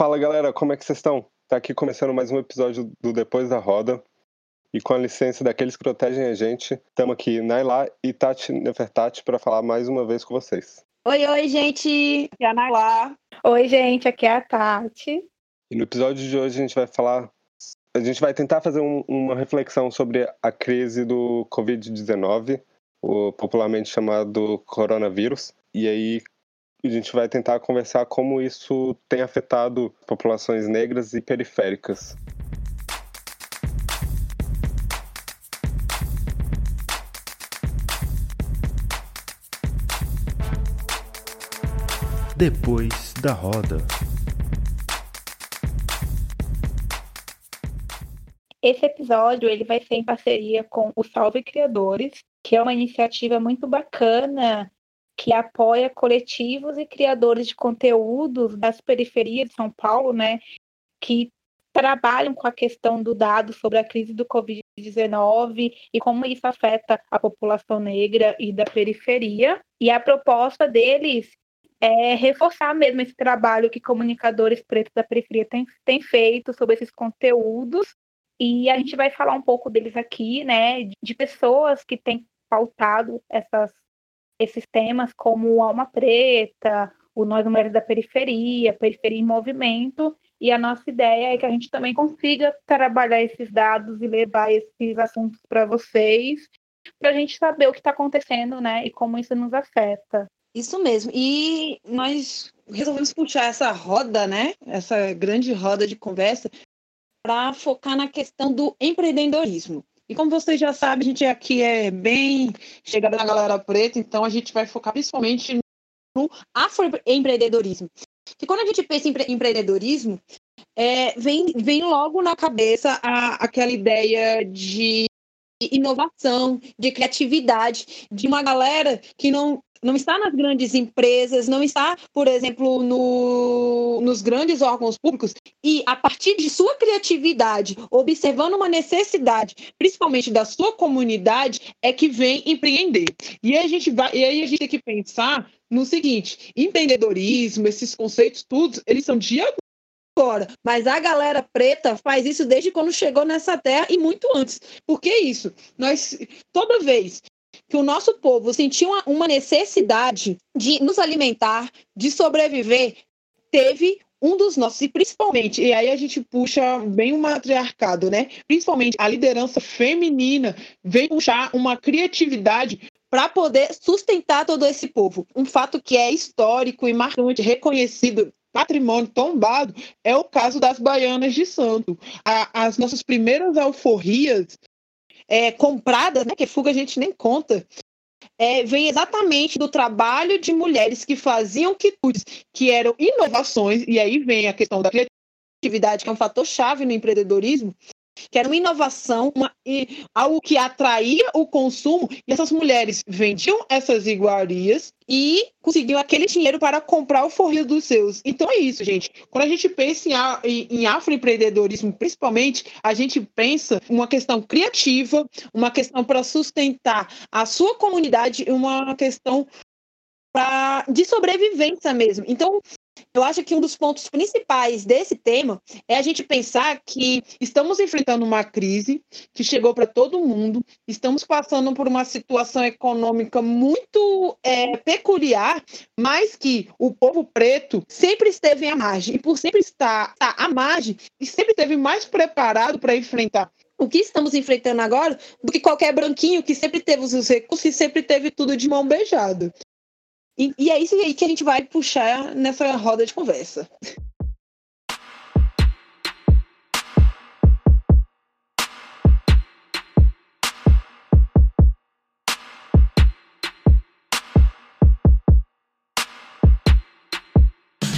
Fala galera, como é que vocês estão? Tá aqui começando mais um episódio do Depois da Roda. E com a licença daqueles que protegem a gente, estamos aqui Nailá e Tati Nefertati para falar mais uma vez com vocês. Oi, oi, gente! Aqui é a Nailá. Oi, gente, aqui é a Tati. E no episódio de hoje a gente vai falar. A gente vai tentar fazer um, uma reflexão sobre a crise do Covid-19, o popularmente chamado coronavírus. E aí a gente vai tentar conversar como isso tem afetado populações negras e periféricas. Depois da roda. Esse episódio ele vai ser em parceria com o Salve Criadores, que é uma iniciativa muito bacana que apoia coletivos e criadores de conteúdos das periferias de São Paulo, né, que trabalham com a questão do dado sobre a crise do Covid-19 e como isso afeta a população negra e da periferia. E a proposta deles é reforçar mesmo esse trabalho que comunicadores pretos da periferia têm, têm feito sobre esses conteúdos. E a gente vai falar um pouco deles aqui, né, de pessoas que têm pautado essas, esses temas como Alma Preta, o Nós Mulheres da Periferia, Periferia em Movimento, e a nossa ideia é que a gente também consiga trabalhar esses dados e levar esses assuntos para vocês, para a gente saber o que está acontecendo, né, e como isso nos afeta. Isso mesmo. E nós resolvemos puxar essa roda, né? Essa grande roda de conversa para focar na questão do empreendedorismo. E como vocês já sabem, a gente aqui é bem chegada na galera preta, então a gente vai focar principalmente no afroempreendedorismo. Que quando a gente pensa em empreendedorismo, é, vem, vem logo na cabeça a, aquela ideia de inovação, de criatividade, de uma galera que não não está nas grandes empresas, não está, por exemplo, no, nos grandes órgãos públicos, e a partir de sua criatividade, observando uma necessidade, principalmente da sua comunidade, é que vem empreender. E a gente vai, e aí a gente tem que pensar no seguinte: empreendedorismo, esses conceitos, todos, eles são de agora. Mas a galera preta faz isso desde quando chegou nessa terra e muito antes. Por que isso? Nós, toda vez que o nosso povo sentiu uma, necessidade de nos alimentar, de sobreviver, teve um dos nossos, e principalmente, e aí a gente puxa bem o matriarcado, né? Principalmente a liderança feminina vem puxar uma criatividade para poder sustentar todo esse povo. Um fato que é histórico e marcante, reconhecido patrimônio tombado é o caso das baianas de santo. A, as nossas primeiras alforrias é, compradas, né, que fuga a gente nem conta, é, vem exatamente do trabalho de mulheres que faziam quitutes, que eram inovações, e aí vem a questão da criatividade, que é um fator chave no empreendedorismo, que era uma inovação, uma, e, algo que atraía o consumo, e essas mulheres vendiam essas iguarias e conseguiam aquele dinheiro para comprar o forrinho dos seus. Então é isso, gente. Quando a gente pensa em, em, em afroempreendedorismo, principalmente, a gente pensa uma questão criativa, uma questão para sustentar a sua comunidade, uma questão pra, de sobrevivência mesmo. Então, eu acho que um dos pontos principais desse tema é a gente pensar que estamos enfrentando uma crise que chegou para todo mundo, estamos passando por uma situação econômica muito é, peculiar, mas que o povo preto sempre esteve à margem, e por sempre estar, estar à margem, e sempre esteve mais preparado para enfrentar o que estamos enfrentando agora do que qualquer branquinho que sempre teve os recursos e sempre teve tudo de mão beijada. E, e é isso aí que a gente vai puxar nessa roda de conversa.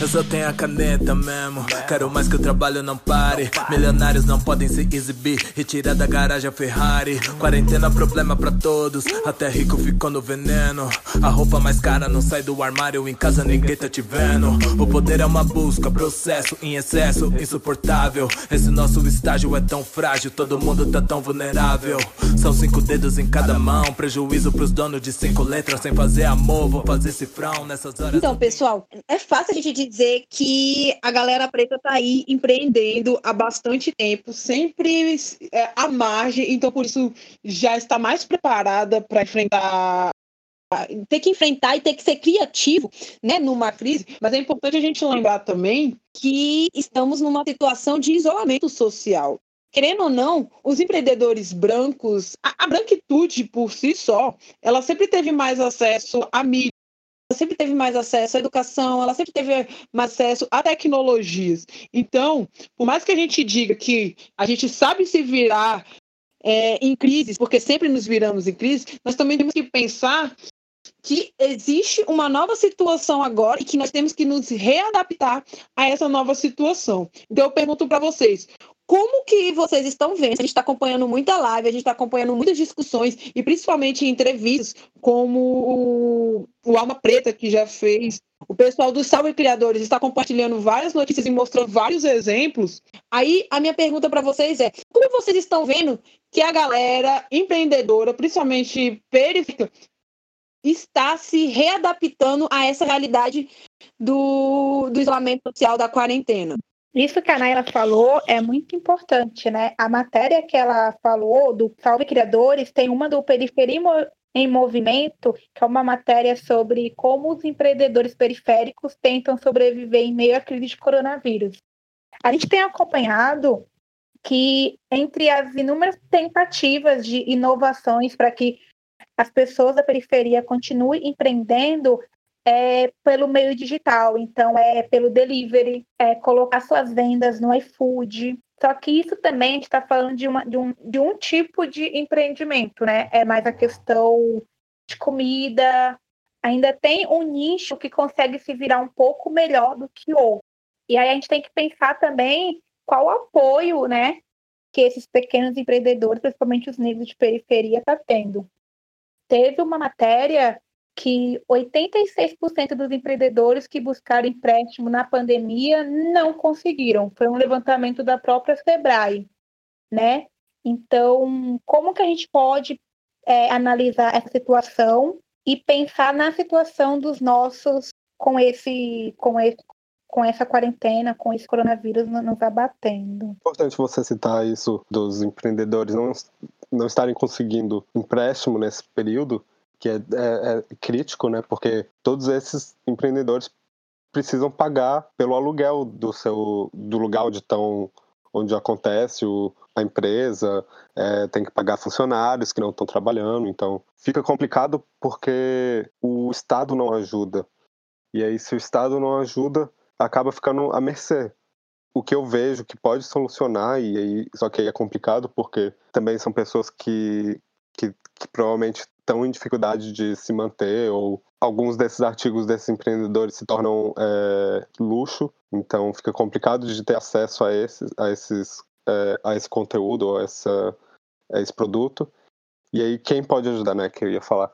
Eu só tenho a caneta mesmo. Quero mais que o trabalho não pare. Milionários não podem se exibir. Retira da garagem a Ferrari. Quarentena problema pra todos. Até rico ficou no veneno. A roupa mais cara não sai do armário. Em casa ninguém tá te vendo. O poder é uma busca, processo em excesso, insuportável. Esse nosso estágio é tão frágil. Todo mundo tá tão vulnerável. São cinco dedos em cada mão. Prejuízo pros donos de cinco letras. Sem fazer amor, vou fazer cifrão nessas horas. Então, pessoal, é fácil a gente dizer que a galera preta está aí empreendendo há bastante tempo, sempre é, à margem, então por isso já está mais preparada para enfrentar ter que enfrentar e ter que ser criativo, né, numa crise, mas é importante a gente lembrar também que estamos numa situação de isolamento social. Querendo ou não, os empreendedores brancos, a, a branquitude por si só, ela sempre teve mais acesso à mídia, sempre teve mais acesso à educação, ela sempre teve mais acesso a tecnologias. Então, por mais que a gente diga que a gente sabe se virar é, em crises, porque sempre nos viramos em crise, nós também temos que pensar que existe uma nova situação agora e que nós temos que nos readaptar a essa nova situação. Então, eu pergunto para vocês: como que vocês estão vendo? A gente está acompanhando muita live, a gente está acompanhando muitas discussões e principalmente entrevistas, como o, o Alma Preta, que já fez. O pessoal do Salve Criadores está compartilhando várias notícias e mostrando vários exemplos. Aí a minha pergunta para vocês é: como vocês estão vendo que a galera empreendedora, principalmente periférica, está se readaptando a essa realidade do, do isolamento social, da quarentena? Isso que a Naila falou é muito importante, né? A matéria que ela falou do Salve Criadores tem uma do Periferia em Movimento, que é uma matéria sobre como os empreendedores periféricos tentam sobreviver em meio à crise de coronavírus. A gente tem acompanhado que entre as inúmeras tentativas de inovações para que as pessoas da periferia continuem empreendendo, é pelo meio digital, então é pelo delivery, é colocar suas vendas no iFood. Só que isso também a gente está falando de, uma, de, um, de um tipo de empreendimento, né? É mais a questão de comida. Ainda tem um nicho que consegue se virar um pouco melhor do que outro. E aí a gente tem que pensar também qual apoio, né, que esses pequenos empreendedores, principalmente os negros de periferia, está tendo. Teve uma matéria que 86% dos empreendedores que buscaram empréstimo na pandemia não conseguiram. Foi um levantamento da própria Sebrae, né? Então, como que a gente pode é, analisar essa situação e pensar na situação dos nossos com esse, com esse, com essa quarentena, com esse coronavírus nos abatendo. É importante você citar isso dos empreendedores não, não estarem conseguindo empréstimo nesse período, que é, é, é crítico, né? Porque todos esses empreendedores precisam pagar pelo aluguel do seu do lugar onde estão onde acontece o, a empresa, é, tem que pagar funcionários que não estão trabalhando, então fica complicado porque o Estado não ajuda. E aí, se o Estado não ajuda, acaba ficando à mercê. O que eu vejo que pode solucionar, e aí, só que aí é complicado porque também são pessoas que, que, que provavelmente estão em dificuldade de se manter, ou alguns desses artigos desses empreendedores se tornam é, luxo, então fica complicado de ter acesso a, esses, a, esses, é, a esse conteúdo, ou essa, a esse produto. E aí, quem pode ajudar, né? Que eu ia falar.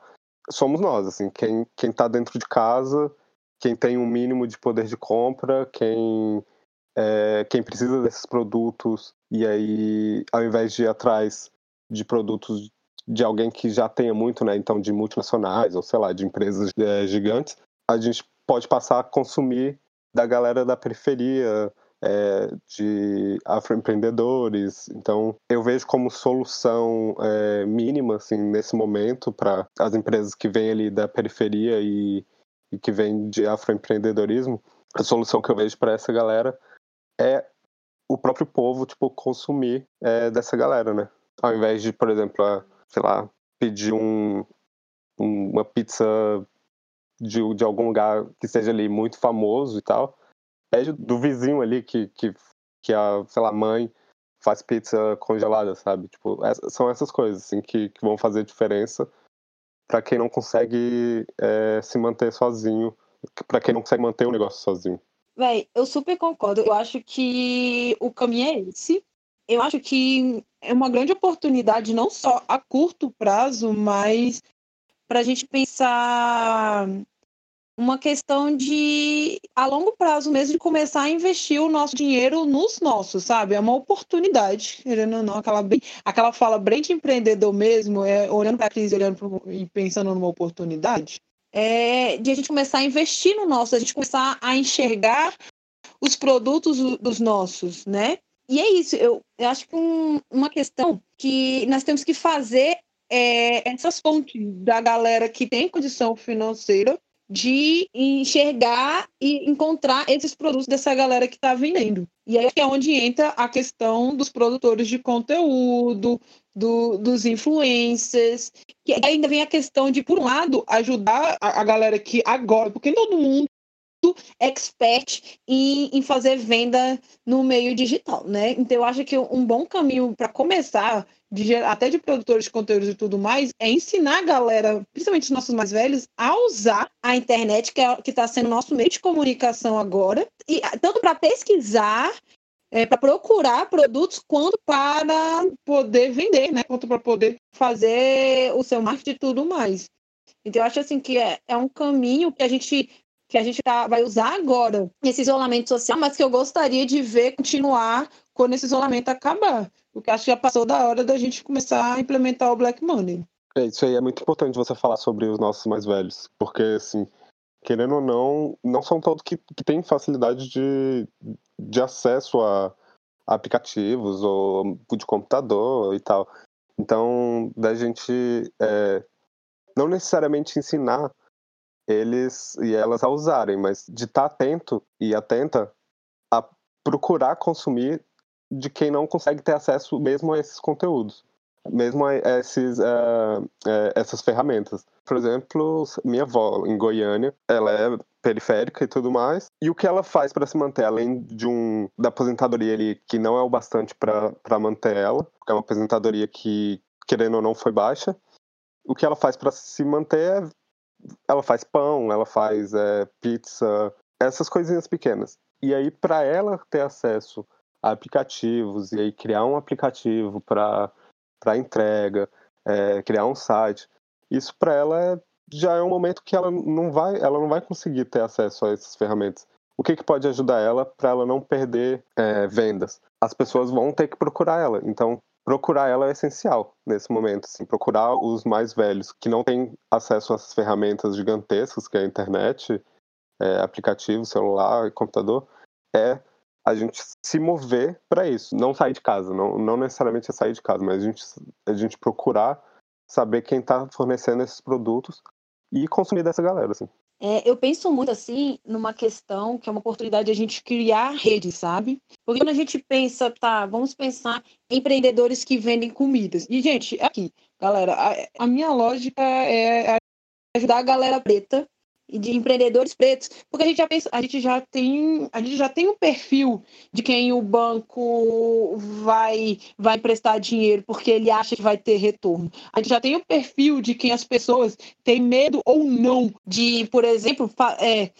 Somos nós, assim, quem, quem tá dentro de casa, quem tem um mínimo de poder de compra, quem, é, quem precisa desses produtos, e aí, ao invés de ir atrás de produtos de alguém que já tenha muito, né? Então, de multinacionais ou sei lá, de empresas é, gigantes, a gente pode passar a consumir da galera da periferia, é, de afroempreendedores. Então, eu vejo como solução é, mínima, assim, nesse momento, para as empresas que vêm ali da periferia e, e que vêm de afroempreendedorismo, a solução que eu vejo para essa galera é o próprio povo, tipo, consumir é, dessa galera, né? Ao invés de, por exemplo, a sei lá, pedir um, uma pizza de, de algum lugar que seja ali muito famoso e tal, pede do vizinho ali que, que, que a, sei lá, mãe faz pizza congelada, sabe? Tipo, essa, são essas coisas, assim, que, que vão fazer diferença para quem não consegue é, se manter sozinho, para quem não consegue manter o negócio sozinho. Véi, eu super concordo. Eu acho que o caminho é esse eu acho que é uma grande oportunidade, não só a curto prazo, mas para a gente pensar uma questão de a longo prazo mesmo de começar a investir o nosso dinheiro nos nossos, sabe? É uma oportunidade, querendo ou não, aquela, bem, aquela fala bem de empreendedor mesmo, é olhando para a crise, olhando pro, e pensando numa oportunidade. é, de a gente começar a investir no nosso, a gente começar a enxergar os produtos dos nossos, né? E é isso, eu, eu acho que um, uma questão que nós temos que fazer é essas fontes da galera que tem condição financeira de enxergar e encontrar esses produtos dessa galera que está vendendo. E aí é onde entra a questão dos produtores de conteúdo, do, dos influencers, que ainda vem a questão de, por um lado, ajudar a, a galera que agora, porque todo mundo expert em, em, fazer venda no meio digital, né? Então eu acho que um bom caminho para começar, de, até de produtores de conteúdos e tudo mais, é ensinar a galera, principalmente os nossos mais velhos, a usar a internet, que é, está sendo nosso meio de comunicação agora, e tanto para pesquisar é, para procurar produtos quanto para poder vender, né? Quanto para poder fazer o seu marketing e tudo mais. Então, eu acho assim que é, é um caminho que a gente que a gente tá, vai usar agora esse isolamento social, mas que eu gostaria de ver continuar quando esse isolamento acabar. Porque acho que já passou da hora da gente começar a implementar o Black Money. É, isso aí é muito importante você falar sobre os nossos mais velhos, porque, assim, querendo ou não, não são todos que, que têm facilidade de, de acesso a, aplicativos ou de computador e tal. Então, da gente é, não necessariamente ensinar eles e elas a usarem, mas de estar atento e atenta a procurar consumir de quem não consegue ter acesso mesmo a esses conteúdos, mesmo a esses, uh, uh, essas ferramentas. Por exemplo, minha avó em Goiânia, ela é periférica e tudo mais, e o que ela faz para se manter, além de um da aposentadoria ali que não é o bastante para manter ela, porque é uma aposentadoria que querendo ou não foi baixa, o que ela faz para se manter é ela faz pão, ela faz é, pizza, essas coisinhas pequenas. E aí, para ela ter acesso a aplicativos e aí criar um aplicativo para entrega, é, criar um site, isso para ela é, já é um momento que ela não vai, ela não vai conseguir ter acesso a essas ferramentas. O que, que pode ajudar ela para ela não perder é, vendas? As pessoas vão ter que procurar ela. Então, procurar ela é essencial nesse momento, assim, procurar os mais velhos que não têm acesso essas ferramentas gigantescas que é a internet, é, aplicativo, celular, computador, é a gente se mover para isso, não sair de casa, não, não necessariamente é sair de casa, mas a gente, a gente procurar saber quem está fornecendo esses produtos e consumir dessa galera, assim. É, eu penso muito assim numa questão que é uma oportunidade de a gente criar rede, sabe? Porque quando a gente pensa, tá, vamos pensar em empreendedores que vendem comidas. E, gente, aqui, galera, a, a minha lógica é ajudar a galera preta de empreendedores pretos, porque a gente já pensa, a gente já tem, a gente já tem um perfil de quem o banco vai vai emprestar dinheiro porque ele acha que vai ter retorno. A gente já tem o perfil de quem as pessoas têm medo ou não de, por exemplo, é,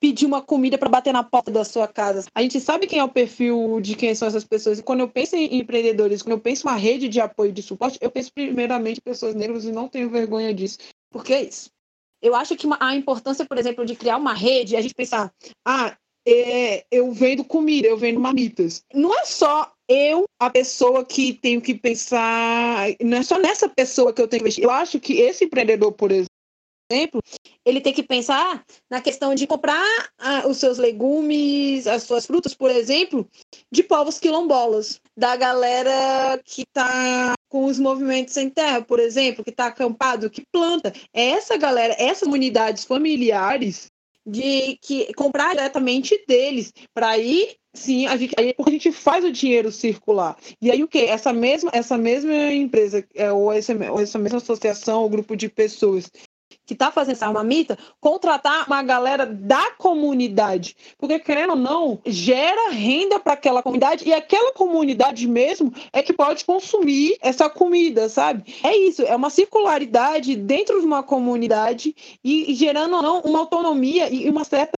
pedir uma comida para bater na porta da sua casa. A gente sabe quem é o perfil de quem são essas pessoas. E quando eu penso em empreendedores, quando eu penso em uma rede de apoio e de suporte, eu penso primeiramente em pessoas negras e não tenho vergonha disso. Porque é isso eu acho que a importância, por exemplo, de criar uma rede, a gente pensar, ah, é, eu vendo comida, eu vendo mamitas. Não é só eu, a pessoa que tenho que pensar, não é só nessa pessoa que eu tenho que investir. Eu acho que esse empreendedor, por exemplo, ele tem que pensar na questão de comprar ah, os seus legumes, as suas frutas, por exemplo, de povos quilombolas, da galera que está com os movimentos sem terra, por exemplo, que está acampado, que planta. É essa galera, essas unidades familiares de que comprar diretamente deles para aí sim a gente aí a gente faz o dinheiro circular e aí o que essa mesma essa mesma empresa é, ou, essa, ou essa mesma associação ou grupo de pessoas que está fazendo essa marmita, contratar uma galera da comunidade. Porque, querendo ou não, gera renda para aquela comunidade e aquela comunidade mesmo é que pode consumir essa comida, sabe? É isso, é uma circularidade dentro de uma comunidade e, e gerando ou não uma autonomia e uma certa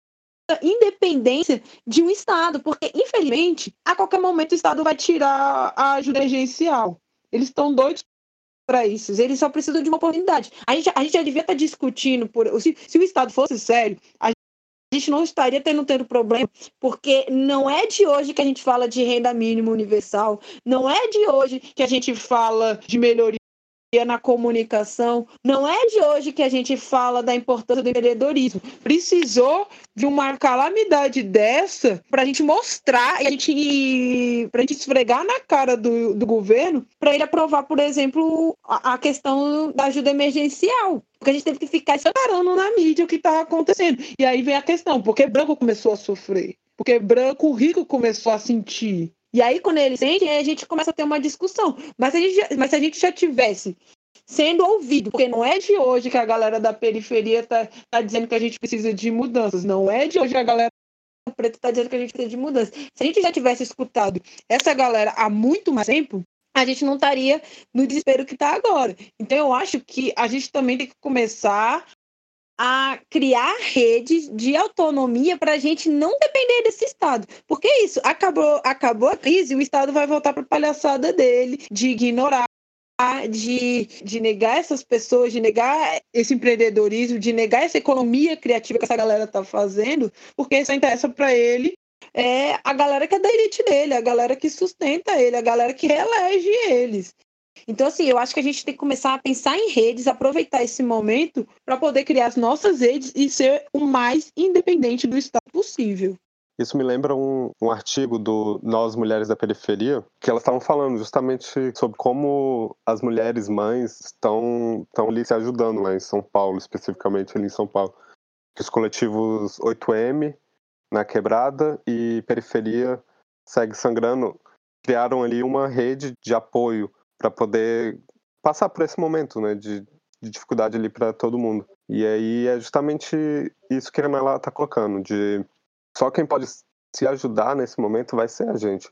independência de um Estado, porque, infelizmente, a qualquer momento o Estado vai tirar a ajuda emergencial. Eles estão doidos para isso. Eles só precisam de uma oportunidade. A gente, a gente já devia estar tá discutindo por se, se o Estado fosse sério, a gente não estaria tendo, tendo problema, porque não é de hoje que a gente fala de renda mínima universal, não é de hoje que a gente fala de melhoria na comunicação. Não é de hoje que a gente fala da importância do empreendedorismo. Precisou de uma calamidade dessa para a gente mostrar e a gente para a gente esfregar na cara do, do governo para ele aprovar, por exemplo, a, a, questão da ajuda emergencial. Porque a gente teve que ficar separando na mídia o que estava acontecendo. E aí vem a questão, porque branco começou a sofrer? Porque branco rico começou a sentir. E aí, quando eles sentem, a gente começa a ter uma discussão. Mas se a gente, mas se a gente já tivesse sendo ouvido, porque não é de hoje que a galera da periferia está tá dizendo que a gente precisa de mudanças, não é de hoje a galera preta está dizendo que a gente precisa de mudanças. Se a gente já tivesse escutado essa galera há muito mais tempo, a gente não estaria no desespero que está agora. Então, eu acho que a gente também tem que começar a criar redes de autonomia para a gente não depender desse Estado. Porque é isso, acabou, acabou a crise, o Estado vai voltar para a palhaçada dele, de ignorar de, de negar essas pessoas, de negar esse empreendedorismo, de negar essa economia criativa que essa galera está fazendo, porque isso interessa para ele é a galera que é da elite dele, a galera que sustenta ele, a galera que reelege eles. Então, assim, eu acho que a gente tem que começar a pensar em redes, aproveitar esse momento para poder criar as nossas redes e ser o mais independente do Estado possível. Isso me lembra um, um artigo do Nós Mulheres da Periferia, que elas estavam falando justamente sobre como as mulheres mães estão, estão ali se ajudando lá em São Paulo, especificamente ali em São Paulo. Os coletivos 8M, na Quebrada, e Periferia Segue Sangrando, criaram ali uma rede de apoio para poder passar por esse momento né, de, de dificuldade ali para todo mundo. E aí é justamente isso que a Ana está colocando, de só quem pode se ajudar nesse momento vai ser a gente.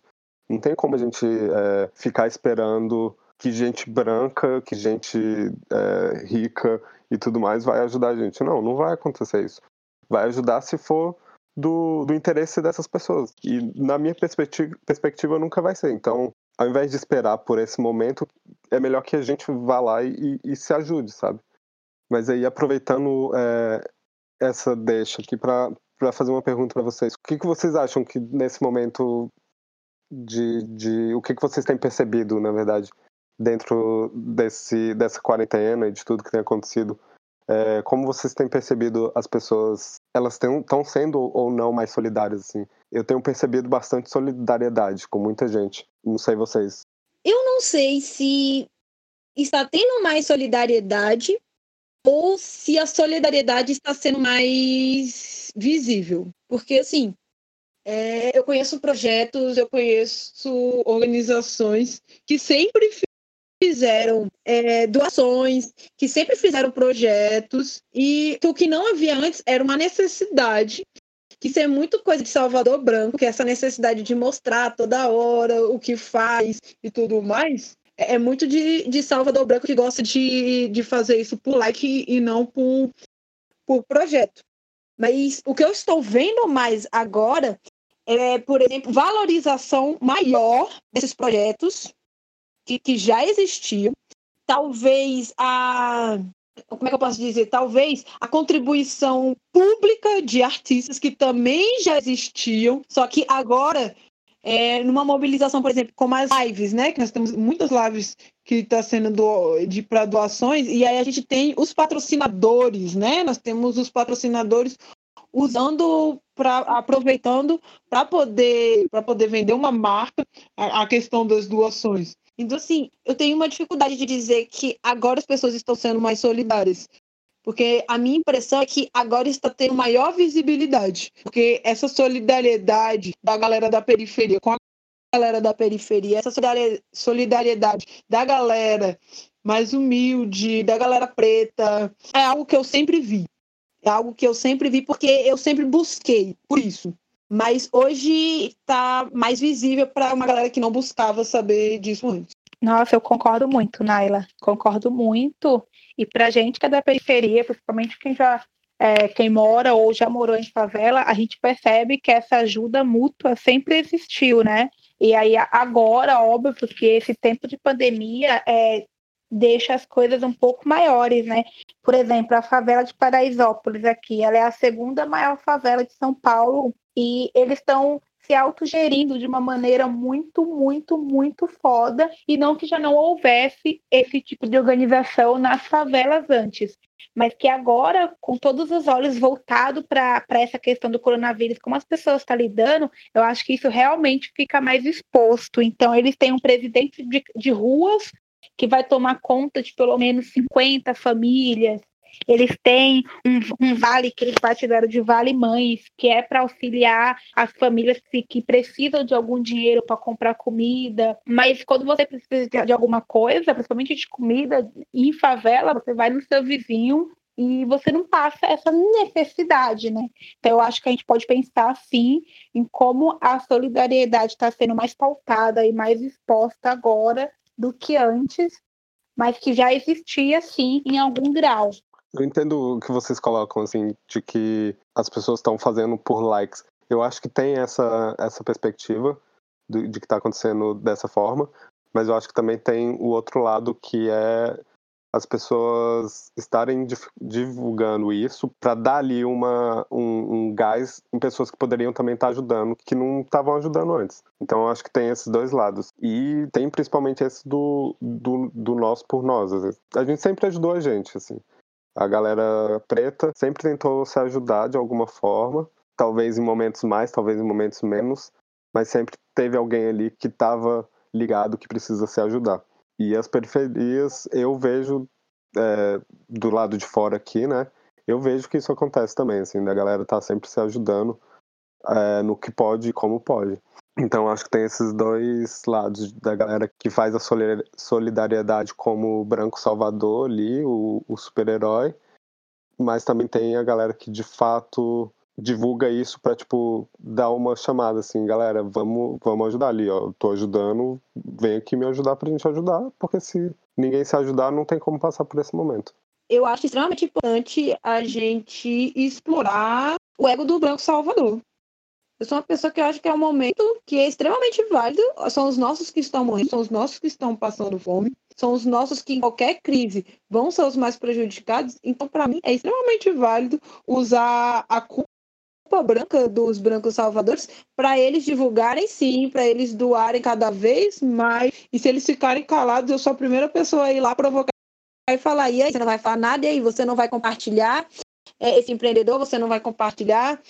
Não tem como a gente é, ficar esperando que gente branca, que gente é, rica e tudo mais vai ajudar a gente. Não, não vai acontecer isso. Vai ajudar se for do, do interesse dessas pessoas. E na minha perspectiva, perspectiva nunca vai ser. Então, ao invés de esperar por esse momento, é melhor que a gente vá lá e, e se ajude, sabe? Mas aí, aproveitando é, essa deixa aqui para fazer uma pergunta para vocês. O que, que vocês acham que nesse momento de, de o que, que vocês têm percebido, na verdade, dentro desse, dessa quarentena e de tudo que tem acontecido? É, como vocês têm percebido as pessoas, elas estão sendo ou não mais solidárias, assim? Eu tenho percebido bastante solidariedade com muita gente. Não sei vocês. Eu não sei se está tendo mais solidariedade ou se a solidariedade está sendo mais visível. Porque, assim, é, eu conheço projetos, eu conheço organizações que sempre fizeram é, doações, que sempre fizeram projetos, e o que não havia antes era uma necessidade, isso é muito coisa de Salvador Branco, que é essa necessidade de mostrar toda hora o que faz e tudo mais. É, é muito de, de Salvador Branco que gosta de, de fazer isso por like e não por, por projeto. Mas o que eu estou vendo mais agora é, por exemplo, valorização maior desses projetos que, que já existiam, talvez a como é que eu posso dizer? Talvez a contribuição pública de artistas que também já existiam, só que agora, é, numa mobilização, por exemplo, como as lives, né? Que nós temos muitas lives que está sendo do, de para doações, e aí a gente tem os patrocinadores, né? Nós temos os patrocinadores usando para aproveitando para poder para poder vender uma marca a, a questão das doações. Então, assim, eu tenho uma dificuldade de dizer que agora as pessoas estão sendo mais solidárias. Porque a minha impressão é que agora está tendo maior visibilidade. Porque essa solidariedade da galera da periferia com a galera da periferia, essa solidariedade da galera mais humilde, da galera preta, é algo que eu sempre vi. É algo que eu sempre vi porque eu sempre busquei por isso. Mas hoje está mais visível para uma galera que não buscava saber disso antes. Nossa, eu concordo muito, Naila. Concordo muito. E para gente que é da periferia, principalmente quem já é, quem mora ou já morou em favela, a gente percebe que essa ajuda mútua sempre existiu, né? E aí agora, óbvio, que esse tempo de pandemia é, deixa as coisas um pouco maiores, né? Por exemplo, a favela de Paraisópolis aqui, ela é a segunda maior favela de São Paulo e eles estão se autogerindo de uma maneira muito, muito, muito foda, e não que já não houvesse esse tipo de organização nas favelas antes, mas que agora, com todos os olhos voltados para essa questão do coronavírus, como as pessoas estão lidando, eu acho que isso realmente fica mais exposto. Então, eles têm um presidente de, de ruas que vai tomar conta de pelo menos 50 famílias, eles têm um, um vale que eles batizaram de Vale Mães, que é para auxiliar as famílias que, que, precisam de algum dinheiro para comprar comida. Mas quando você precisa de, de alguma coisa, principalmente de comida, em favela, você vai no seu vizinho e você não passa essa necessidade, né? Então, eu acho que a gente pode pensar, sim, em como a solidariedade está sendo mais pautada e mais exposta agora do que antes, mas que já existia, sim, em algum grau. Eu entendo o que vocês colocam, assim, de que as pessoas estão fazendo por likes. Eu acho que tem essa, essa perspectiva de, de que está acontecendo dessa forma, mas eu acho que também tem o outro lado que é as pessoas estarem divulgando isso para dar ali uma, um, um, gás em pessoas que poderiam também estar tá ajudando, que não estavam ajudando antes. Então eu acho que tem esses dois lados. E tem principalmente esse do, do, do nós por nós. A gente sempre ajudou a gente, assim. A galera preta sempre tentou se ajudar de alguma forma, talvez em momentos mais, talvez em momentos menos, mas sempre teve alguém ali que estava ligado que precisa se ajudar. E as periferias, eu vejo é, do lado de fora aqui, né? Eu vejo que isso acontece também, assim, da galera tá sempre se ajudando é, no que pode e como pode. Então acho que tem esses dois lados da galera que faz a solidariedade como o branco salvador ali, o, o super-herói, mas também tem a galera que de fato divulga isso para tipo dar uma chamada assim, galera, vamos, vamos ajudar ali, ó, tô ajudando, vem aqui me ajudar pra gente ajudar, porque se ninguém se ajudar, não tem como passar por esse momento. Eu acho extremamente importante a gente explorar o ego do branco salvador. Eu sou uma pessoa que acha que é um momento que é extremamente válido. São os nossos que estão morrendo, são os nossos que estão passando fome, são os nossos que em qualquer crise vão ser os mais prejudicados. Então, para mim, é extremamente válido usar a culpa branca dos brancos salvadores para eles divulgarem sim, para eles doarem cada vez mais. E se eles ficarem calados, eu sou a primeira pessoa a ir lá provocar e falar: e aí, você não vai falar nada, e aí, você não vai compartilhar é, esse empreendedor, você não vai compartilhar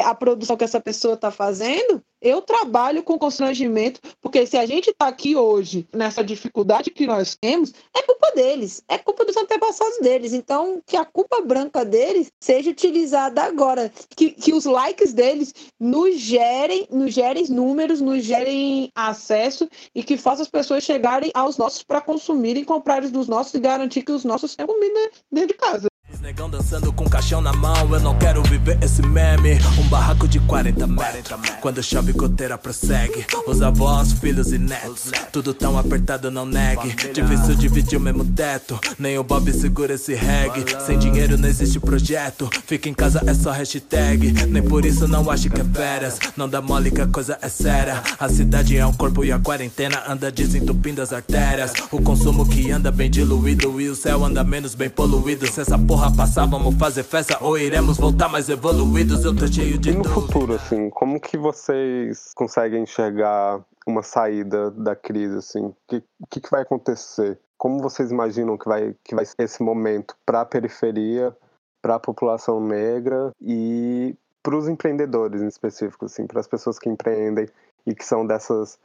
a produção que essa pessoa está fazendo, eu trabalho com constrangimento, porque se a gente está aqui hoje nessa dificuldade que nós temos, é culpa deles, é culpa dos antepassados deles. Então, que a culpa branca deles seja utilizada agora, que, que os likes deles nos gerem, nos gerem números, nos gerem acesso e que faça as pessoas chegarem aos nossos para consumirem, comprarem dos nossos e garantir que os nossos tenham comida dentro de casa. Negão dançando com caixão na mão, eu não quero viver esse meme. Um barraco de 40 metros, quando chove goteira prossegue. Os avós, filhos e netos, tudo tão apertado, não negue. Difícil dividir o mesmo teto, nem o Bob segura esse reggae. Sem dinheiro não existe projeto, fica em casa é só hashtag. Nem por isso não acho que é férias, não dá mole que a coisa é séria. A cidade é um corpo e a quarentena anda desentupindo as artérias. O consumo que anda bem diluído e o céu anda menos bem poluído. Se essa porra passar, vamos fazer festa ou iremos voltar mais evoluídos? Eu tô cheio de E no futuro, assim, como que vocês conseguem enxergar uma saída da crise, assim? O que, que, que vai acontecer? Como vocês imaginam que vai, que vai ser esse momento para a periferia, para a população negra e para os empreendedores em específico, assim, para as pessoas que empreendem e que são dessas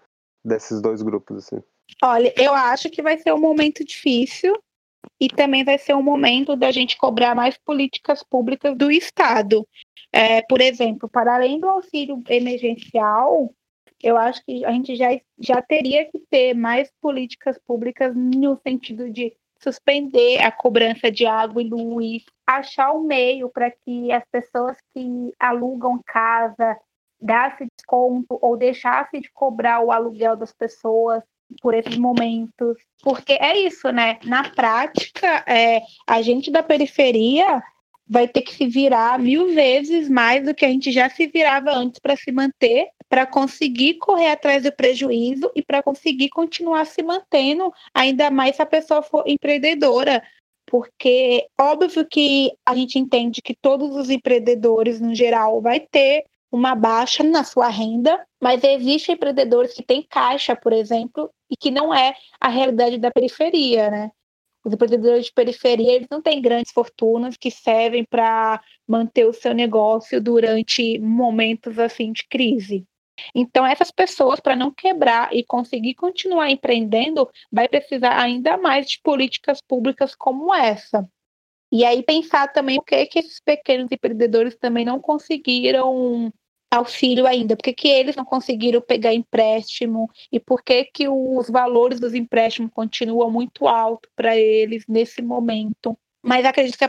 desses dois grupos, assim? Olha, eu acho que vai ser um momento difícil, e também vai ser um momento da gente cobrar mais políticas públicas do Estado. É, por exemplo, para além do auxílio emergencial, eu acho que a gente já, já teria que ter mais políticas públicas no sentido de suspender a cobrança de água e luz, achar um meio para que as pessoas que alugam casa desse desconto ou deixasse de cobrar o aluguel das pessoas por esses momentos. Porque é isso, né? Na prática, é, a gente da periferia vai ter que se virar mil vezes mais do que a gente já se virava antes para se manter, para conseguir correr atrás do prejuízo e para conseguir continuar se mantendo, ainda mais se a pessoa for empreendedora. Porque óbvio que a gente entende que todos os empreendedores, no geral, vai ter uma baixa na sua renda, mas existem empreendedores que têm caixa, por exemplo, e que não é a realidade da periferia, né? Os empreendedores de periferia eles não têm grandes fortunas que servem para manter o seu negócio durante momentos assim de crise. Então, essas pessoas, para não quebrar e conseguir continuar empreendendo, vai precisar ainda mais de políticas públicas como essa. E aí pensar também o que, é que esses pequenos empreendedores também não conseguiram auxílio ainda, por que, que eles não conseguiram pegar empréstimo? E por que, que os valores dos empréstimos continuam muito altos para eles nesse momento. Mas acredito que,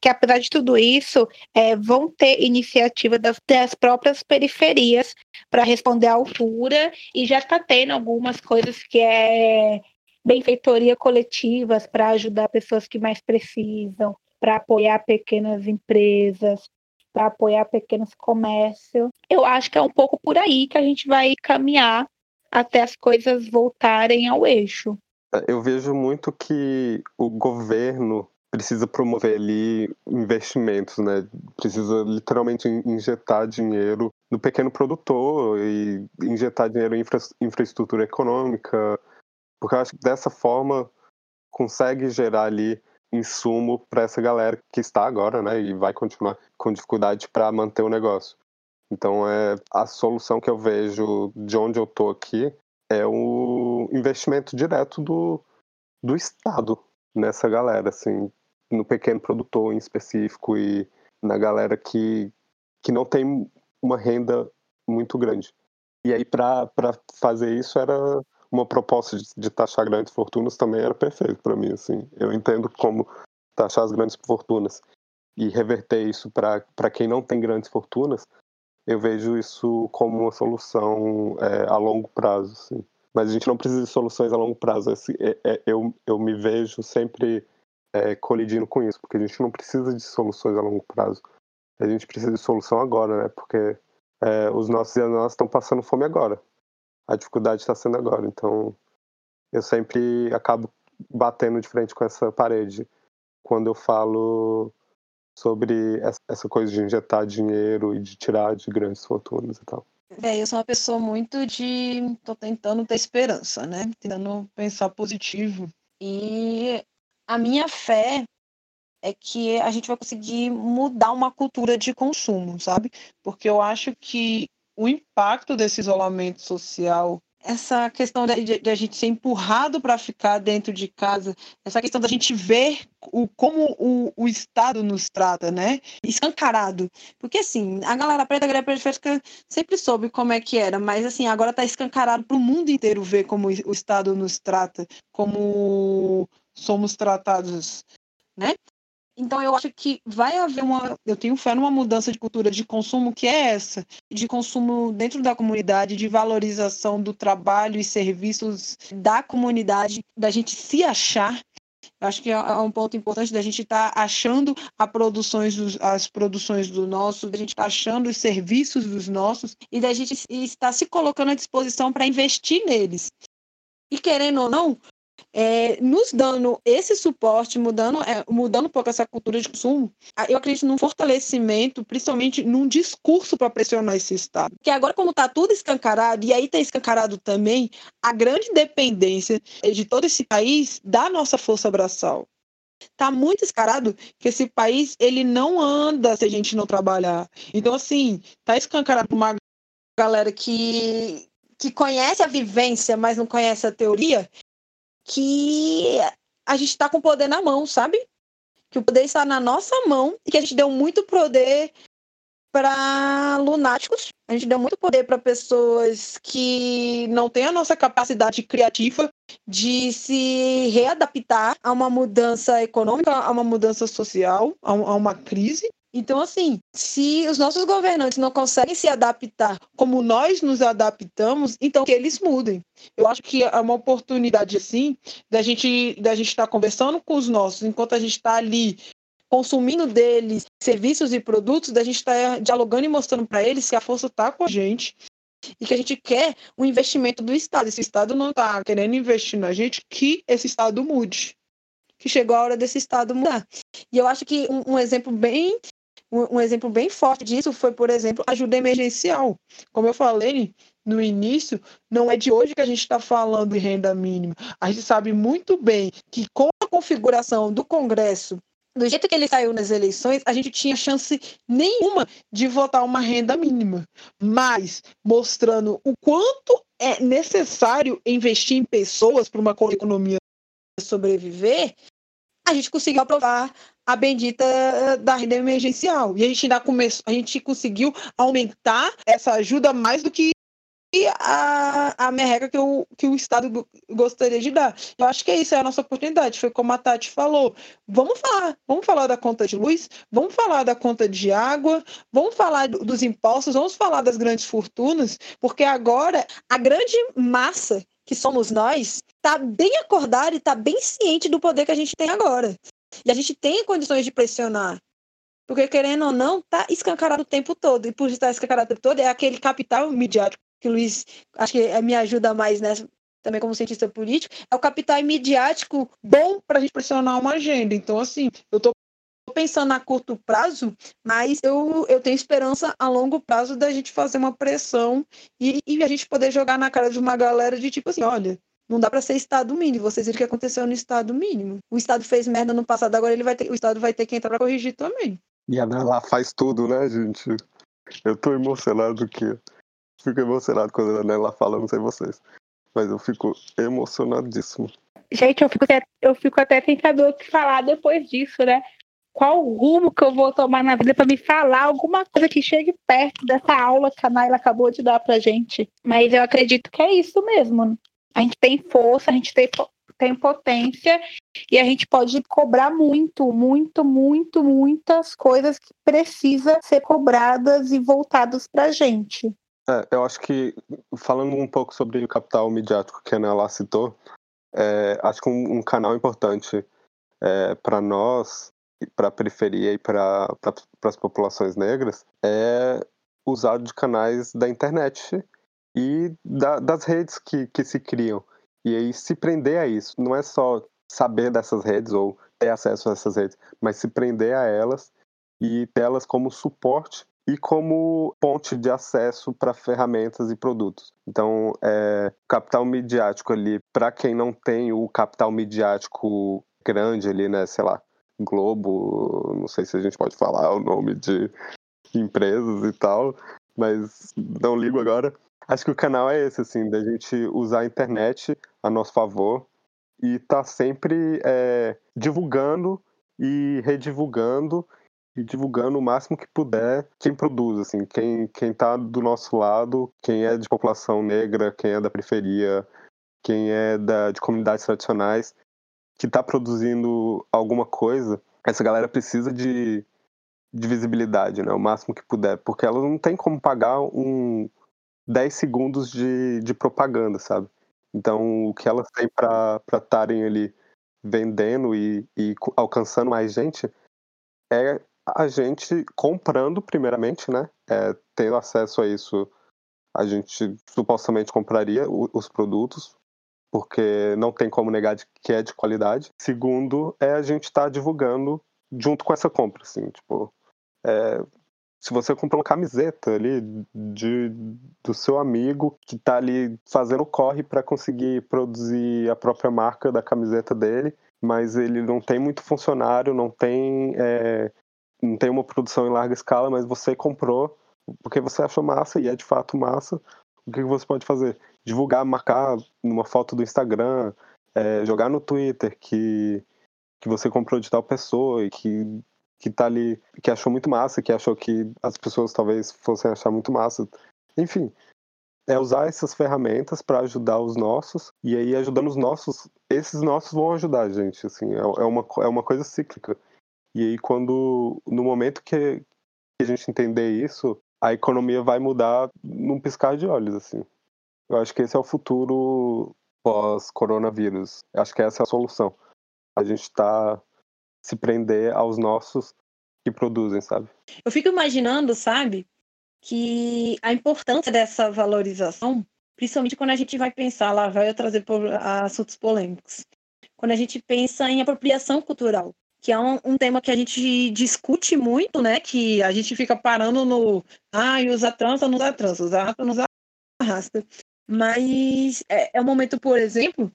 que apesar de tudo isso, é, vão ter iniciativa das, das próprias periferias para responder à altura. E já está tendo algumas coisas que é benfeitoria coletivas para ajudar pessoas que mais precisam, para apoiar pequenas empresas, para apoiar pequenos comércios. Eu acho que é um pouco por aí que a gente vai caminhar até as coisas voltarem ao eixo. Eu vejo muito que o governo precisa promover ali investimentos, né? Precisa literalmente injetar dinheiro no pequeno produtor e injetar dinheiro em infra infraestrutura econômica, porque eu acho que dessa forma consegue gerar ali insumo para essa galera que está agora, né, e vai continuar com dificuldade para manter o negócio. Então, é a solução que eu vejo de onde eu tô aqui é o investimento direto do, do Estado nessa galera, assim, no pequeno produtor em específico e na galera que, que não tem uma renda muito grande. E aí, para fazer isso, era uma proposta de, de taxar grandes fortunas também era perfeito para mim. Assim. Eu entendo como taxar as grandes fortunas e reverter isso para quem não tem grandes fortunas, eu vejo isso como uma solução é, a longo prazo. Assim. Mas a gente não precisa de soluções a longo prazo. É, é, eu, eu me vejo sempre é, colidindo com isso, porque a gente não precisa de soluções a longo prazo. A gente precisa de solução agora, né? Porque é, os nossos e as nossas estão passando fome agora a dificuldade está sendo agora. Então, eu sempre acabo batendo de frente com essa parede quando eu falo sobre essa coisa de injetar dinheiro e de tirar de grandes fortunas e tal. É, eu sou uma pessoa muito de. tô tentando ter esperança, né? Tentando pensar positivo. E a minha fé é que a gente vai conseguir mudar uma cultura de consumo, sabe? Porque eu acho que o impacto desse isolamento social, essa questão de, de a gente ser empurrado para ficar dentro de casa, essa questão da gente ver o, como o, o Estado nos trata, né? Escancarado. Porque, assim, a galera preta, a galera periférica sempre soube como é que era, mas, assim, agora está escancarado para o mundo inteiro ver como o Estado nos trata, como somos tratados, né? Então eu acho que vai haver uma, eu tenho fé numa mudança de cultura de consumo que é essa, de consumo dentro da comunidade, de valorização do trabalho e serviços da comunidade, da gente se achar. Acho que é, é um ponto importante da gente estar tá achando produções dos, as produções do nosso, da gente estar tá achando os serviços dos nossos e da gente estar se colocando à disposição para investir neles. E querendo ou não, é, nos dando esse suporte, mudando, é, mudando um pouco essa cultura de consumo, eu acredito num fortalecimento, principalmente num discurso para pressionar esse Estado. Porque agora, como está tudo escancarado, e aí está escancarado também a grande dependência de todo esse país da nossa força braçal. Está muito escarado que esse país ele não anda se a gente não trabalhar. Então, assim, está escancarado para uma galera que, que conhece a vivência, mas não conhece a teoria, que a gente está com o poder na mão, sabe? Que o poder está na nossa mão e que a gente deu muito poder para lunáticos, a gente deu muito poder para pessoas que não têm a nossa capacidade criativa de se readaptar a uma mudança econômica, a uma mudança social, a uma crise. Então, assim, se os nossos governantes não conseguem se adaptar como nós nos adaptamos, então que eles mudem. Eu acho que é uma oportunidade, assim, da gente da gente estar tá conversando com os nossos, enquanto a gente está ali consumindo deles serviços e produtos, da gente estar tá dialogando e mostrando para eles que a força está com a gente e que a gente quer um investimento do Estado. Esse Estado não está querendo investir na gente, que esse Estado mude. Que chegou a hora desse Estado mudar. E eu acho que um, um exemplo bem um, exemplo bem forte disso foi, por exemplo, ajuda emergencial. Como eu falei, no início, não é de hoje que a gente está falando de renda mínima. A gente sabe muito bem que com a configuração do Congresso, do jeito que ele saiu nas eleições, a gente tinha chance nenhuma de votar uma renda mínima. Mas mostrando o quanto é necessário investir em pessoas para uma economia sobreviver, a gente conseguiu aprovar a bendita eh, da renda emergencial. E a gente ainda começou, a gente conseguiu aumentar essa ajuda mais do que a, a merreca que que o Estado gostaria de dar. Eu acho que é isso, é a nossa oportunidade. Foi como a Tati falou. Vamos falar, vamos falar da conta de luz, vamos falar da conta de água, vamos falar dos impostos, vamos falar das grandes fortunas, porque agora a grande massa que somos nós está bem acordada e está bem ciente do poder que a gente tem agora. E a gente tem condições de pressionar. Porque, querendo ou não, está escancarado o tempo todo. E por estar escancarado o tempo todo, é aquele capital midiático que o Luiz, acho que é, me ajuda mais nessa, também como cientista político, é o capital midiático bom para a gente pressionar uma agenda. Então, assim, eu estou pensando a curto prazo, mas eu, eu tenho esperança a longo prazo da gente fazer uma pressão e, e a gente poder jogar na cara de uma galera de tipo assim, olha, não dá para ser Estado mínimo. Vocês viram o que aconteceu no Estado mínimo. O Estado fez merda no passado, agora ele vai ter, o Estado vai ter que entrar para corrigir também. E a lá faz tudo, né, gente? Eu tô emocionado que fico emocionado quando a Nela fala, não sei vocês. Mas eu fico emocionadíssimo. Gente, eu fico até, eu fico até sem saber o que falar depois disso, né? Qual rumo que eu vou tomar na vida para me falar alguma coisa que chegue perto dessa aula que a Naila acabou de dar pra gente. Mas eu acredito que é isso mesmo. A gente tem força, a gente tem, tem potência e a gente pode cobrar muito, muito, muito, muitas coisas que precisam ser cobradas e voltadas pra gente. É, eu acho que, falando um pouco sobre o capital midiático que a Ana citou, é, acho que um, um canal importante é, para nós, para a periferia e para as populações negras, é usar de canais da internet e da, das redes que, que se criam. E aí se prender a isso. Não é só saber dessas redes ou ter acesso a essas redes, mas se prender a elas e tê-las como suporte e como ponte de acesso para ferramentas e produtos. Então, é, capital midiático ali, para quem não tem o capital midiático grande ali, né, sei lá, Globo, não sei se a gente pode falar o nome de empresas e tal, mas não ligo agora. Acho que o canal é esse, assim, da gente usar a internet a nosso favor e tá sempre é, divulgando e redivulgando e divulgando o máximo que puder quem produz, assim, quem, quem tá do nosso lado, quem é de população negra, quem é da periferia, quem é da, de comunidades tradicionais, que está produzindo alguma coisa, essa galera precisa de, de visibilidade, né, o máximo que puder, porque ela não tem como pagar um 10 segundos de, de propaganda, sabe? Então, o que elas têm para estarem ali vendendo e, e alcançando mais gente é a gente comprando, primeiramente, né? É, tendo acesso a isso, a gente supostamente compraria os produtos, porque não tem como negar que é de qualidade. Segundo, é a gente estar tá divulgando junto com essa compra, assim, tipo, é, se você comprar uma camiseta ali de, do seu amigo que está ali fazendo corre para conseguir produzir a própria marca da camiseta dele, mas ele não tem muito funcionário, não tem é, não tem uma produção em larga escala, mas você comprou porque você achou massa e é de fato massa, o que você pode fazer? Divulgar, marcar numa foto do Instagram, é, jogar no Twitter que, que você comprou de tal pessoa e que, que tá ali, que achou muito massa, que achou que as pessoas talvez fossem achar muito massa. Enfim, é usar essas ferramentas para ajudar os nossos, e aí ajudando os nossos, esses nossos vão ajudar a gente, assim, é, é uma, é uma coisa cíclica. E aí, quando no momento que a gente entender isso, a economia vai mudar num piscar de olhos, assim. Eu acho que esse é o futuro pós-coronavírus. Acho que essa é a solução. A gente está se prender aos nossos que produzem, sabe? Eu fico imaginando, sabe, que a importância dessa valorização, principalmente quando a gente vai pensar, lá vai eu trazer assuntos polêmicos, quando a gente pensa em apropriação cultural que é um, um, tema que a gente discute muito, né? Que a gente fica parando no. Ah, usa trança, não usa trança, usa rasta, não usa rasta. Mas é, é um momento, por exemplo,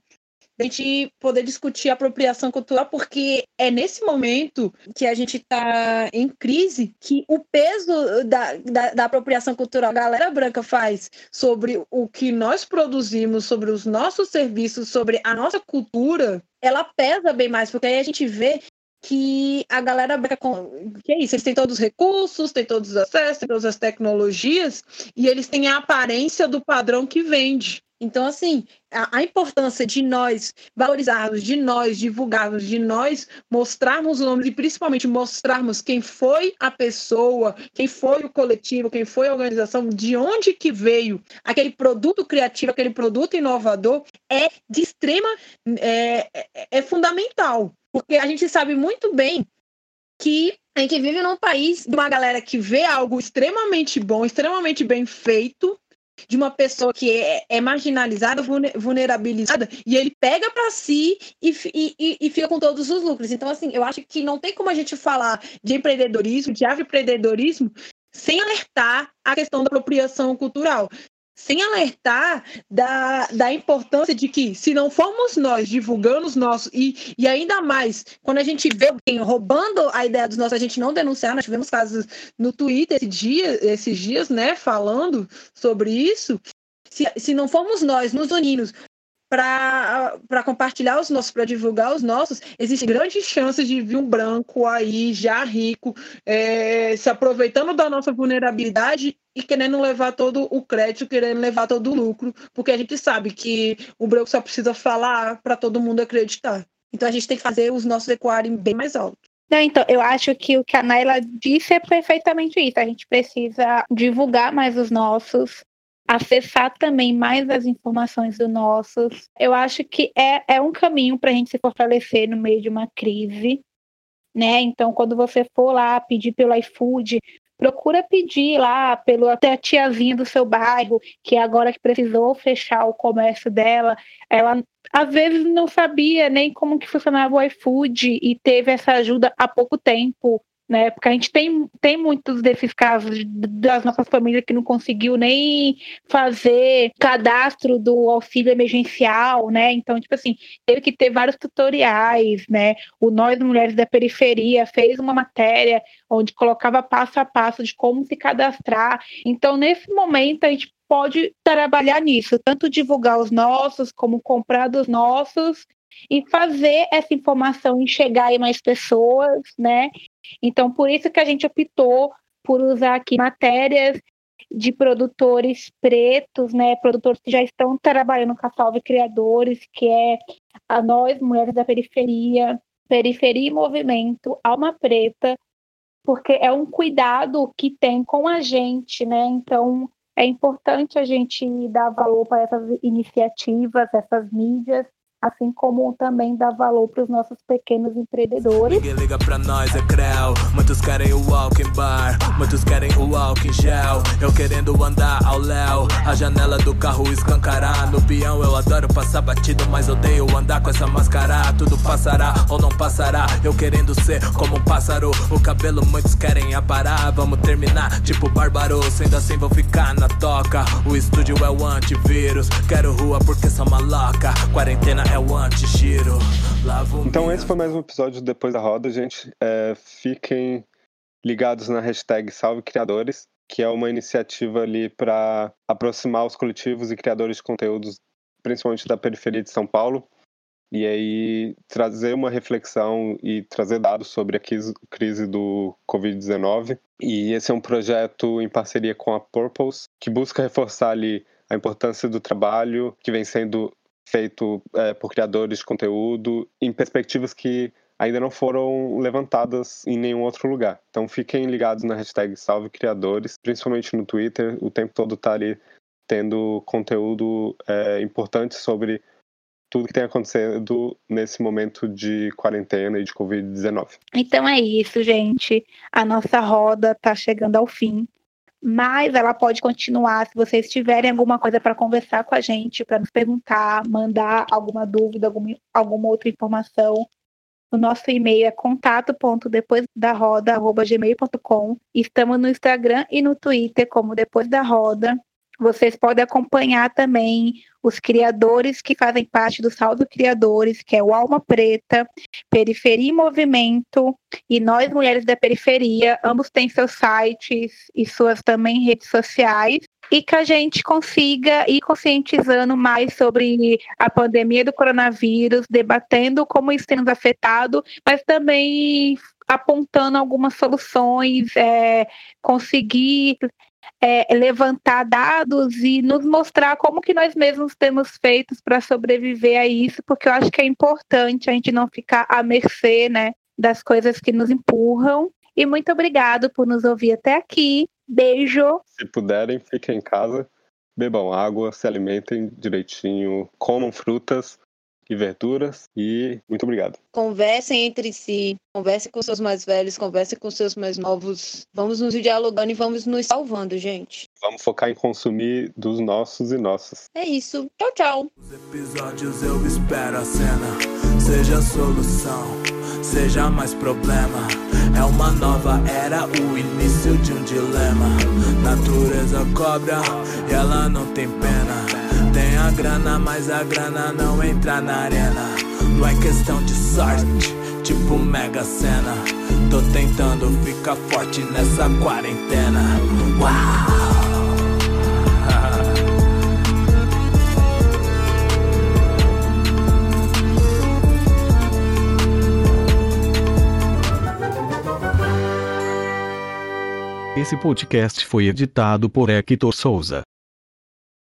a gente poder discutir apropriação cultural, porque é nesse momento que a gente está em crise que o peso da, da, da, apropriação cultural a galera branca faz sobre o que nós produzimos, sobre os nossos serviços, sobre a nossa cultura, ela pesa bem mais, porque aí a gente vê que a galera branca, que é isso, eles têm todos os recursos, têm todos os acessos, têm todas as tecnologias, e eles têm a aparência do padrão que vende. Então, assim, a, a, importância de nós valorizarmos, de nós divulgarmos, de nós mostrarmos o nome e principalmente mostrarmos quem foi a pessoa, quem foi o coletivo, quem foi a organização, de onde que veio aquele produto criativo, aquele produto inovador, é de extrema, é, é, é fundamental. Porque a gente sabe muito bem que a gente vive num país de uma galera que vê algo extremamente bom, extremamente bem feito, de uma pessoa que é, é marginalizada, vulnerabilizada, e ele pega para si e, e, e, fica com todos os lucros. Então, assim, eu acho que não tem como a gente falar de empreendedorismo, de empreendedorismo, sem alertar a questão da apropriação cultural sem alertar da, da importância de que, se não formos nós divulgando os nossos, e, e ainda mais, quando a gente vê alguém roubando a ideia dos nossos, a gente não denunciar, nós tivemos casos no Twitter esse dia, esses dias, né, falando sobre isso, se, se não formos nós nos unindo para compartilhar os nossos, para divulgar os nossos, existem grandes chances de vir um branco aí, já rico, é, se aproveitando da nossa vulnerabilidade e querendo levar todo o crédito, querendo levar todo o lucro, porque a gente sabe que o branco só precisa falar para todo mundo acreditar. Então a gente tem que fazer os nossos ecoarem bem mais alto. Não, então, eu acho que o que a Naila disse é perfeitamente isso. A gente precisa divulgar mais os nossos, acessar também mais as informações do nossos. Eu acho que é, é um caminho para a gente se fortalecer no meio de uma crise, né? Então, quando você for lá pedir pelo iFood, procura pedir lá pelo até a tiazinha do seu bairro, que agora que precisou fechar o comércio dela, ela às vezes não sabia nem como que funcionava o iFood e teve essa ajuda há pouco tempo né? Porque a gente tem, tem muitos desses casos das nossas famílias que não conseguiu nem fazer cadastro do auxílio emergencial, né? Então, tipo assim, teve que ter vários tutoriais, né? O Nós Mulheres da Periferia fez uma matéria onde colocava passo a passo de como se cadastrar. Então, nesse momento, a gente pode trabalhar nisso, tanto divulgar os nossos, como comprar dos nossos, e fazer essa informação chegar em mais pessoas, né? Então, por isso que a gente optou por usar aqui matérias de produtores pretos, né, produtores que já estão trabalhando com a Salve Criadores, que é a nós, mulheres da periferia, periferia e movimento, alma preta, porque é um cuidado que tem com a gente, né? Então, é importante a gente dar valor para essas iniciativas, essas mídias, assim como também dar valor para os nossos pequenos empreendedores. Ninguém liga para nós, é creu. Muitos querem o walking bar, muitos querem o walking gel. Eu querendo andar ao léu, a janela do carro escancarar. No peão eu adoro passar batido, mas odeio andar com essa máscara. Tudo passará ou não passará. Eu querendo ser como um pássaro, o cabelo muitos querem aparar. Vamos terminar tipo bárbaro, sendo assim vou ficar na toca. O estúdio é o antivírus, quero rua porque sou maloca. Quarentena. Então esse foi mais um episódio Depois da Roda, gente. É, fiquem ligados na hashtag Salve Criadores, que é uma iniciativa ali para aproximar os coletivos e criadores de conteúdos, principalmente da periferia de São Paulo, e aí trazer uma reflexão e trazer dados sobre a crise do Covid-19. E esse é um projeto em parceria com a Purpose, que busca reforçar ali a importância do trabalho que vem sendo feito é, por criadores de conteúdo em perspectivas que ainda não foram levantadas em nenhum outro lugar. Então fiquem ligados na hashtag Salve Criadores, principalmente no Twitter, o tempo todo tá ali tendo conteúdo é, importante sobre tudo que tem acontecido nesse momento de quarentena e de Covid-19. Então é isso, gente. A nossa roda tá chegando ao fim mas ela pode continuar se vocês tiverem alguma coisa para conversar com a gente, para nos perguntar, mandar alguma dúvida, alguma, alguma outra informação. O nosso e-mail é contato.depoisdaroda.gmail.com. Estamos no Instagram e no Twitter como Depois da Roda. Vocês podem acompanhar também os criadores que fazem parte do Saldo Criadores, que é o Alma Preta, Periferia em Movimento e Nós Mulheres da Periferia. Ambos têm seus sites e suas também redes sociais. E que a gente consiga ir conscientizando mais sobre a pandemia do coronavírus, debatendo como isso tem nos afetado, mas também apontando algumas soluções, é, conseguir é, levantar dados e nos mostrar como que nós mesmos temos feito para sobreviver a isso, porque eu acho que é importante a gente não ficar à mercê né, das coisas que nos empurram. E muito obrigado por nos ouvir até aqui. Beijo. Se puderem, fiquem em casa, bebam água, se alimentem direitinho, comam frutas, e verduras. E muito obrigado. Conversem entre si, conversem com seus mais velhos, conversem com seus mais novos. Vamos nos dialogando e vamos nos salvando, gente. Vamos focar em consumir dos nossos e nossas. É isso. Tchau, tchau. Os episódios eu espero a cena, seja a solução, seja mais problema. É uma nova era, o início de um dilema. Natureza cobra e ela não tem pena. Tem a grana, mas a grana não entra na arena. Não é questão de sorte, tipo mega cena. Tô tentando ficar forte nessa quarentena. Uau! Esse podcast foi editado por Hector Souza.